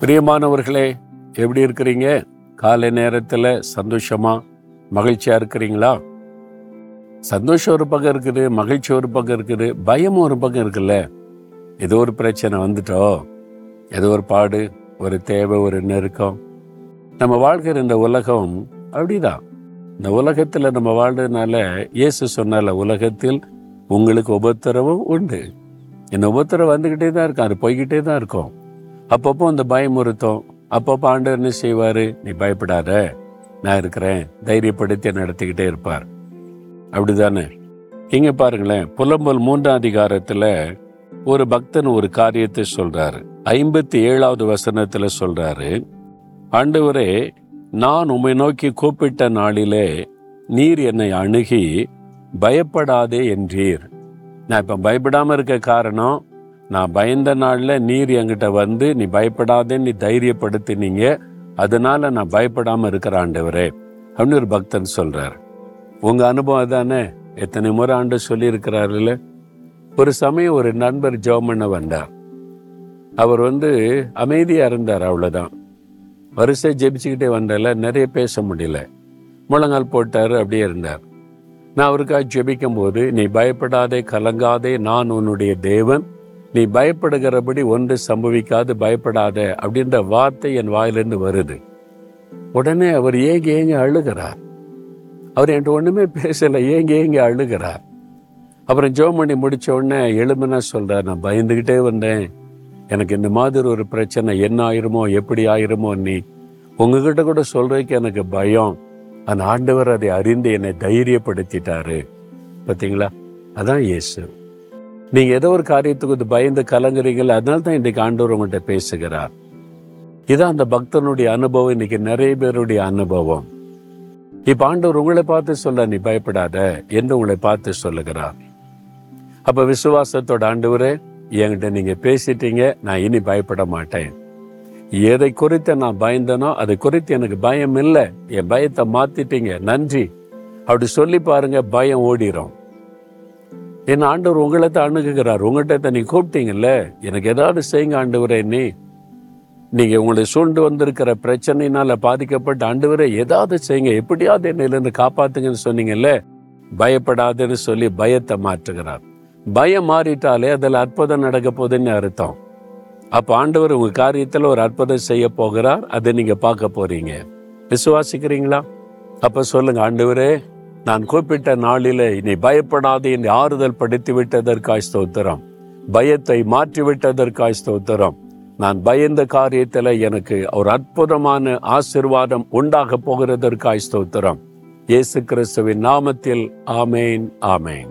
பிரியமானவர்களே எப்படி இருக்கிறீங்க? காலை நேரத்தில் சந்தோஷமா மகிழ்ச்சியா இருக்கிறீங்களா? சந்தோஷம் ஒரு பக்கம் இருக்குது மகிழ்ச்சி ஒரு பக்கம் இருக்குது பயமும் ஒரு பக்கம் இருக்குல்ல? ஏதோ ஒரு பிரச்சனை வந்துட்டோ? ஏதோ ஒரு பாடு ஒரு தேவை ஒரு நெருக்கம். நம்ம வாழ்கிற இந்த உலகம் அப்படிதான். இந்த உலகத்தில் நம்ம வாழ்றதுனால இயேசு சொன்னால உலகத்தில் உங்களுக்கு உபத்திரவும் உண்டு. இந்த உபத்திரம் வந்துக்கிட்டே தான் இருக்கும் அது போய்கிட்டே தான் இருக்கும். அப்பப்போ அந்த பயமுறுத்தும் அப்பப்போ ஆண்டவர் என்ன செய்வார்? நீ பயப்படாத. நான் இருக்கிறேன். தைரியப்படுத்தி நடத்திக்கிட்டே இருப்பார். அப்படிதானே? இங்கே பாருங்களேன். புலம்பல் மூன்றாம் அதிகாரத்தில் ஒரு பக்தன் ஒரு காரியத்தை சொல்றாரு. ஐம்பத்தி ஏழாவது வசனத்தில் சொல்றாரு ஆண்டவரே நான் உம்மை நோக்கி கூப்பிட்ட நாளிலே நீர் என்னை அணுகி பயப்படாதே என்றீர். நான் இப்ப பயப்படாம இருக்க காரணம் நான் பயந்த நாளில் நீர் என்கிட்ட வந்து நீ பயப்படாதேன்னு நீ தைரியப்படுத்தினீங்க. அதனால நான் பயப்படாமல் இருக்கிற ஆண்டவரே. அப்படின்னு ஒரு பக்தன் சொல்கிறார் உங்கள் அனுபவம் தானே எத்தனை முறை ஆண்டு சொல்லியிருக்கிறாருல்ல ஒரு சமயம் ஒரு நண்பர் ஜெபம் வந்தார். அவர் வந்து அமைதியாக இருந்தார் அவ்வளோதான் வரிசை ஜெபிச்சுக்கிட்டே வந்தால நிறைய பேச முடியல. முழங்கால் போட்டார் அப்படியே இருந்தார். நான் அவருக்காக ஜெபிக்கும் போது நீ பயப்படாதே கலங்காதே நான் உன்னுடைய தேவன். நீ பயப்படுகிறபடி ஒன்று சம்பவிக்காது பயப்படாத அப்படின்ற வார்த்தை என் வாயிலிருந்து வருது. உடனே அவர் ஏங்க ஏங்க அழுகிறார். அவர் என்கிட்ட ஒன்றுமே பேசலை ஏங்க ஏங்க அழுகிறார். அப்புறம் ஜோம் பண்ணி முடித்த உடனே எலும்புனா சொல்கிறார் நான் பயந்துக்கிட்டே வந்தேன். எனக்கு இந்த மாதிரி ஒரு பிரச்சனை என்ன ஆயிருமோ எப்படி ஆயிருமோ நீ உங்ககிட்ட கூட சொல்றதுக்கு எனக்கு பயம். அந்த ஆண்டவர் அதை அறிந்து என்னை தைரியப்படுத்திட்டாரு. பார்த்தீங்களா? அதான் இயேசு. நீங்க ஏதோ ஒரு காரியத்துக்கு வந்து பயந்து கலங்குறீங்களா அதனால தான் இன்னைக்கு ஆண்டவர் உங்கள்கிட்ட பேசுகிறார். இதான் அந்த பக்தனுடைய அனுபவம் இன்னைக்கு நிறைய பேருடைய அனுபவம். இப்ப ஆண்டவர் உங்களை பார்த்து சொல்ல நீ பயப்படாத என்று உங்களை பார்த்து சொல்லுகிறார். அப்ப விசுவாசத்தோட ஆண்டவரே என்கிட்ட நீங்க பேசிட்டீங்க நான் இனி பயப்பட மாட்டேன். எதை குறித்து நான் பயந்தனோ அதை குறித்து எனக்கு பயம் இல்லை என் பயத்தை மாத்திட்டீங்க நன்றி. அப்படி சொல்லி பாருங்க பயம் ஓடிரும். என் ஆண்டவர் உங்களை தான் அணுகுகிறார். உங்கள்கிட்ட நீ கூப்பிட்டீங்கல்ல? எனக்கு ஏதாவது செய்யுங்க ஆண்டவரே நீ. நீங்க உங்களை சூழ்ந்து வந்திருக்கிற பிரச்சனையினால பாதிக்கப்பட்ட ஆண்டவரே ஏதாவது செய்யுங்க. எப்படியாவது என்னையிலேருந்து காப்பாத்துங்கன்னு சொன்னீங்கல்ல? பயப்படாதுன்னு சொல்லி பயத்தை மாற்றுகிறார். பயம் மாறிட்டாலே அதில் அற்புதம் நடக்க போகுதுன்னு அர்த்தம். அப்போ ஆண்டவர் உங்க காரியத்தில் ஒரு அற்புதம் செய்ய போகிறார். அதை நீங்க பார்க்க போறீங்க. விசுவாசிக்கிறீங்களா? அப்ப சொல்லுங்க ஆண்டவரே நான் கூப்பிட்ட நாளிலே நீ பயப்படாது என்னை ஆறுதல் படுத்தி விட்டதற்காய் ஸ்தோத்திரம். பயத்தை மாற்றிவிட்டதற்காய் ஸ்தோத்திரம். நான் பயந்த காரியத்தில் எனக்கு ஒரு அற்புதமான ஆசிர்வாதம் உண்டாக போகிறதற்காய் ஸ்தோத்திரம். இயேசு கிறிஸ்துவின் நாமத்தில் ஆமேன் ஆமேன்.